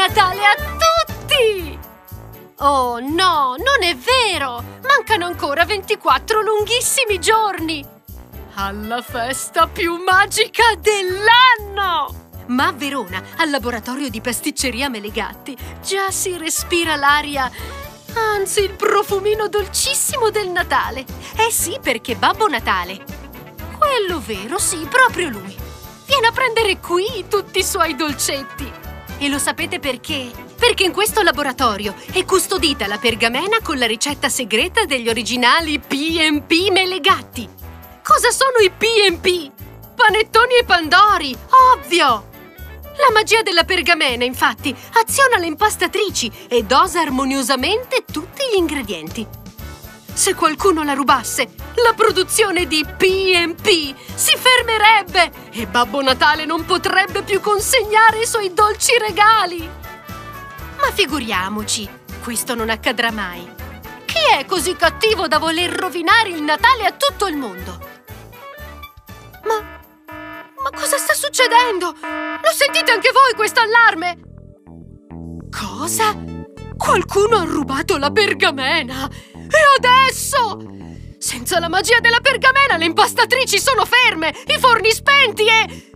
Natale a tutti! Oh no, non è vero! Mancano ancora 24 lunghissimi giorni! Alla festa più magica dell'anno! Ma a Verona, al laboratorio di pasticceria Melegatti, già si respira l'aria, anzi il profumino dolcissimo del Natale. Eh sì, perché Babbo Natale, quello vero, sì, proprio lui, viene a prendere qui tutti i suoi dolcetti. E lo sapete perché? Perché in questo laboratorio è custodita la pergamena con la ricetta segreta degli originali PMP Melegatti. Cosa sono i PMP? Panettoni e pandori, ovvio! La magia della pergamena, infatti, aziona le impastatrici e dosa armoniosamente tutti gli ingredienti. Se qualcuno la rubasse, la produzione di PMP si fermerebbe e Babbo Natale non potrebbe più consegnare i suoi dolci regali. Ma figuriamoci, questo non accadrà mai. Chi è così cattivo da voler rovinare il Natale a tutto il mondo? Ma... ma cosa sta succedendo? Lo sentite anche voi questo allarme? Cosa? Qualcuno ha rubato la pergamena! E adesso? Senza la magia della pergamena le impastatrici sono ferme, i forni spenti e...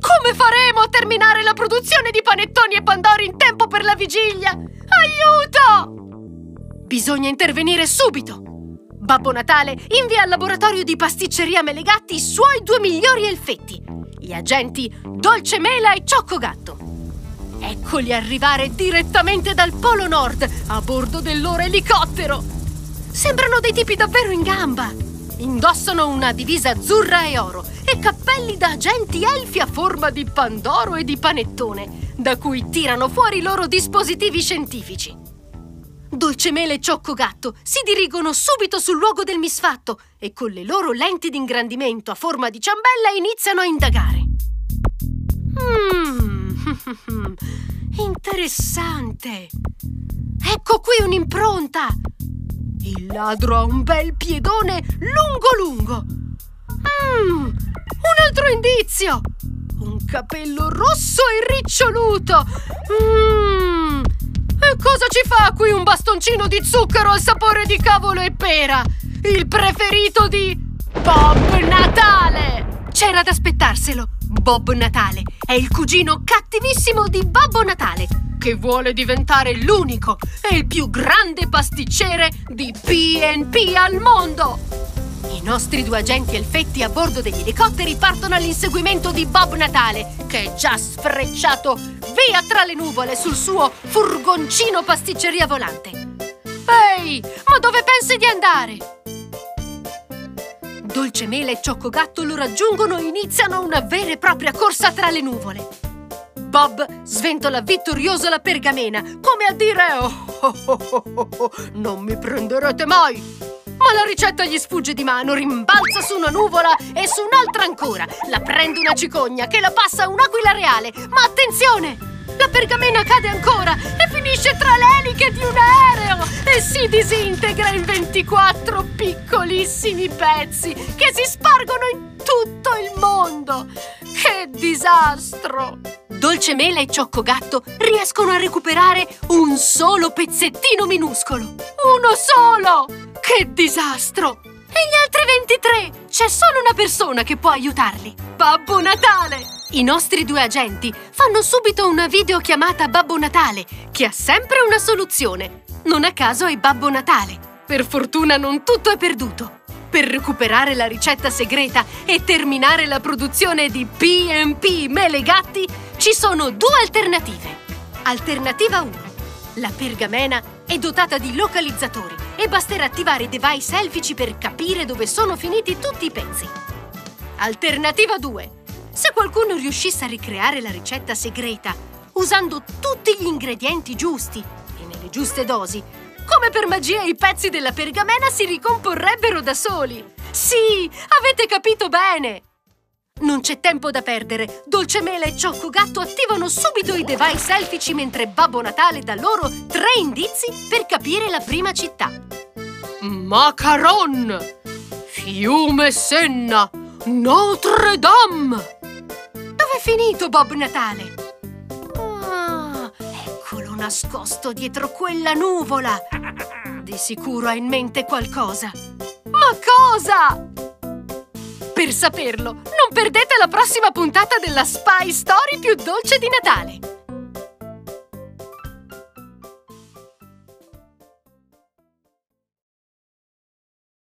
Come faremo a terminare la produzione di panettoni e pandori in tempo per la vigilia? Aiuto! Bisogna intervenire subito! Babbo Natale invia al laboratorio di pasticceria Melegatti i suoi due migliori elfetti, gli agenti Dolce Mela e Ciocco Gatto. Eccoli arrivare direttamente dal Polo Nord a bordo del loro elicottero. Sembrano dei tipi davvero in gamba. Indossano una divisa azzurra e oro e cappelli da agenti elfi a forma di pandoro e di panettone, da cui tirano fuori i loro dispositivi scientifici. Dolcemele e Cioccogatto si dirigono subito sul luogo del misfatto e con le loro lenti di ingrandimento a forma di ciambella iniziano a indagare. Mmm, interessante! Ecco qui un'impronta! Il ladro ha un bel piedone lungo lungo. Mmm, un altro indizio! Un capello rosso e riccioluto! Mmm! E cosa ci fa qui un bastoncino di zucchero al sapore di cavolo e pera? Il preferito di Bob Natale! C'era da aspettarselo! Bob Natale è il cugino cattivissimo di Babbo Natale, che vuole diventare l'unico e il più grande pasticcere di PNP al mondo! I nostri due agenti elfetti a bordo degli elicotteri partono all'inseguimento di Bob Natale, che è già sfrecciato via tra le nuvole sul suo furgoncino pasticceria volante. Ehi, ma dove pensi di andare? Dolcemele e Cioccogatto lo raggiungono e iniziano una vera e propria corsa tra le nuvole. Bob sventola vittorioso la pergamena, come a dire oh, oh, oh, oh, oh, non mi prenderete mai! Ma la ricetta gli sfugge di mano, rimbalza su una nuvola e su un'altra ancora. La prende una cicogna che la passa un'aquila reale. Ma attenzione! La pergamena cade ancora e finisce tra le eliche di un aereo e si disintegra in 24 piccolissimi pezzi che si spargono in tutto il mondo. Che disastro! Dolcemela e Cioccogatto riescono a recuperare un solo pezzettino minuscolo. Uno solo! Che disastro! Gli altri 23? C'è solo una persona che può aiutarli. Babbo Natale! I nostri due agenti fanno subito una videochiamata a Babbo Natale, che ha sempre una soluzione. Non a caso è Babbo Natale. Per fortuna non tutto è perduto. Per recuperare la ricetta segreta e terminare la produzione di PMP Melegatti, ci sono due alternative. Alternativa 1. La pergamena è dotata di localizzatori e basterà attivare i device elfici per capire dove sono finiti tutti i pezzi. Alternativa 2. Se qualcuno riuscisse a ricreare la ricetta segreta usando tutti gli ingredienti giusti e nelle giuste dosi, come per magia i pezzi della pergamena si ricomporrebbero da soli. Sì, avete capito bene! Non c'è tempo da perdere. Dolcemela e Cioccogatto attivano subito i device elfici mentre Babbo Natale dà loro tre indizi per capire la prima città. Macaron! Fiume Senna! Notre Dame! Dove è finito Bob Natale? Ah, ecco nascosto dietro quella nuvola? Di sicuro ha in mente qualcosa. Ma cosa? Per saperlo, non perdete la prossima puntata della Spy Story più dolce di Natale!